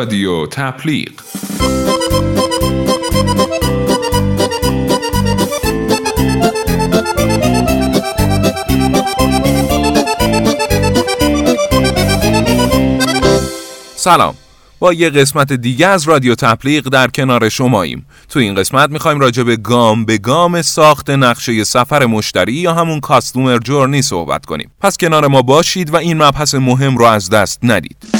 رادیو تبلیغ. سلام. با یه قسمت دیگه از رادیو تبلیغ در کنار شماییم. تو این قسمت می‌خوایم راجع به گام به گام ساخت نقشه سفر مشتری یا همون کاستومر جورنی صحبت کنیم. پس کنار ما باشید و این مبحث مهم رو از دست ندید.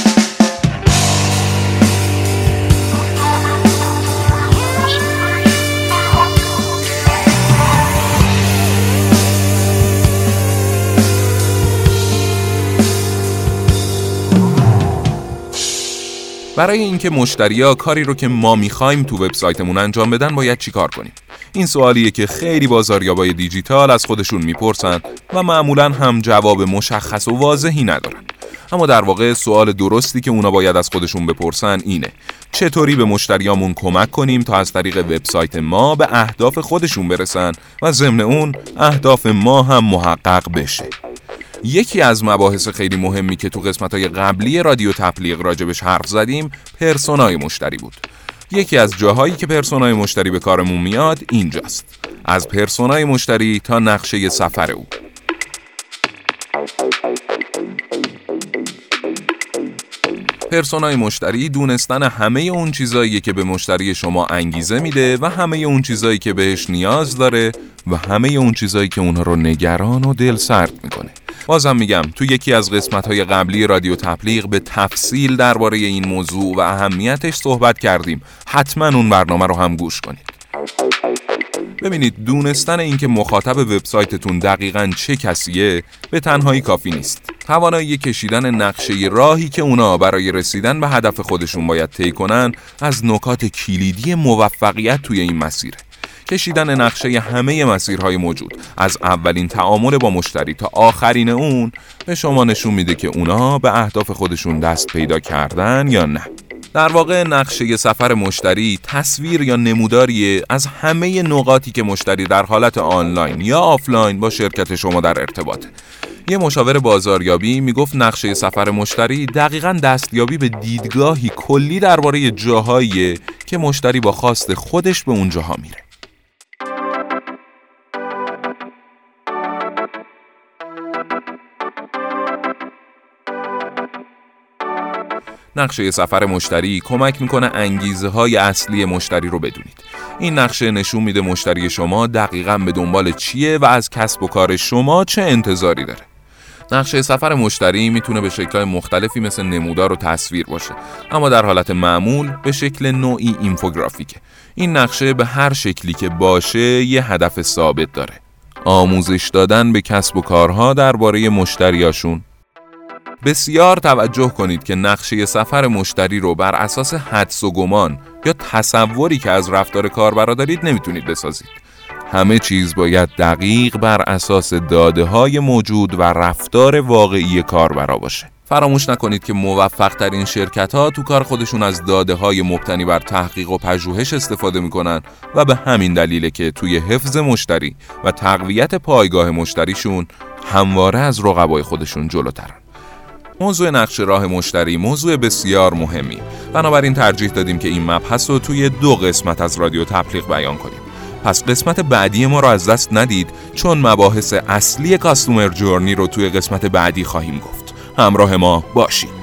برای اینکه مشتریا کاری رو که ما می‌خوایم تو وبسایتمون انجام بدن باید چیکار کنیم؟ این سوالیه که خیلی بازاریابای دیجیتال از خودشون می‌پرسن و معمولا هم جواب مشخص و واضحی ندارن. اما در واقع سوال درستی که اونا باید از خودشون بپرسن اینه. چطوری به مشتریامون کمک کنیم تا از طریق وبسایت ما به اهداف خودشون برسن و ضمن اون اهداف ما هم محقق بشه؟ یکی از مباحث خیلی مهمی که تو قسمت های قبلی رادیو تبلیغ راجبش حرف زدیم پرسونای مشتری بود. یکی از جاهایی که پرسونای مشتری به کارمون میاد اینجاست. از پرسونای مشتری تا نقشه سفر او. پرسونای مشتری دونستن همه اون چیزایی که به مشتری شما انگیزه میده و همه اون چیزایی که بهش نیاز داره و همه اون چیزایی که اونها رو نگران و دل سرد می‌کنه. بازم میگم تو یکی از قسمت های قبلی رادیو تبلیغ به تفصیل درباره این موضوع و اهمیتش صحبت کردیم. حتما اون برنامه رو هم گوش کنید. ببینید دونستن اینکه مخاطب وبسایتتون دقیقا چه کسیه به تنهایی کافی نیست. توانایی کشیدن نقشه راهی که اونا برای رسیدن به هدف خودشون باید طی کنن از نکات کلیدی موفقیت توی این مسیره کشیدن نقشه همه مسیرهای موجود از اولین تعامل با مشتری تا آخرین اون به شما نشون میده که اونا به اهداف خودشون دست پیدا کردن یا نه. در واقع نقشه سفر مشتری تصویر یا نموداری از همه نقاطی که مشتری در حالت آنلاین یا آفلاین با شرکت شما در ارتباطه. یه مشاور بازاریابی می‌گفت نقشه سفر مشتری دقیقا دستیابی به دیدگاهی کلی درباره جاهایی که مشتری با خواست خودش به اون جاها میره. نقشه سفر مشتری کمک می‌کنه انگیزه های اصلی مشتری رو بدونید. این نقشه نشون میده مشتری شما دقیقا به دنبال چیه و از کسب و کار شما چه انتظاری داره. نقشه سفر مشتری می‌تونه به شکلهای مختلفی مثل نمودار و تصویر باشه اما در حالت معمول به شکل نوعی اینفوگرافیکه. این نقشه به هر شکلی که باشه یه هدف ثابت داره. آموزش دادن به کسب و کارها درباره مشتریاشون. بسیار توجه کنید که نقشه سفر مشتری رو بر اساس حدس و گمان یا تصوری که از رفتار کاربرا دارید نمی‌تونید بسازید. همه چیز باید دقیق بر اساس داده های موجود و رفتار واقعی کاربرا باشه. فراموش نکنید که موفق ترین شرکت ها تو کار خودشون از داده های مبتنی بر تحقیق و پژوهش استفاده می‌کنن و به همین دلیله که توی حفظ مشتری و تقویت پایگاه مشتریشون همواره از رقبای خودشون جلوترن. موضوع نقش راه مشتری موضوع بسیار مهمی بنابراین ترجیح دادیم که این مبحث رو توی دو قسمت از رادیو تبلیغ بیان کنیم پس قسمت بعدی ما رو از دست ندید چون مباحث اصلی کاستومر جورنی رو توی قسمت بعدی خواهیم گفت. همراه ما باشید.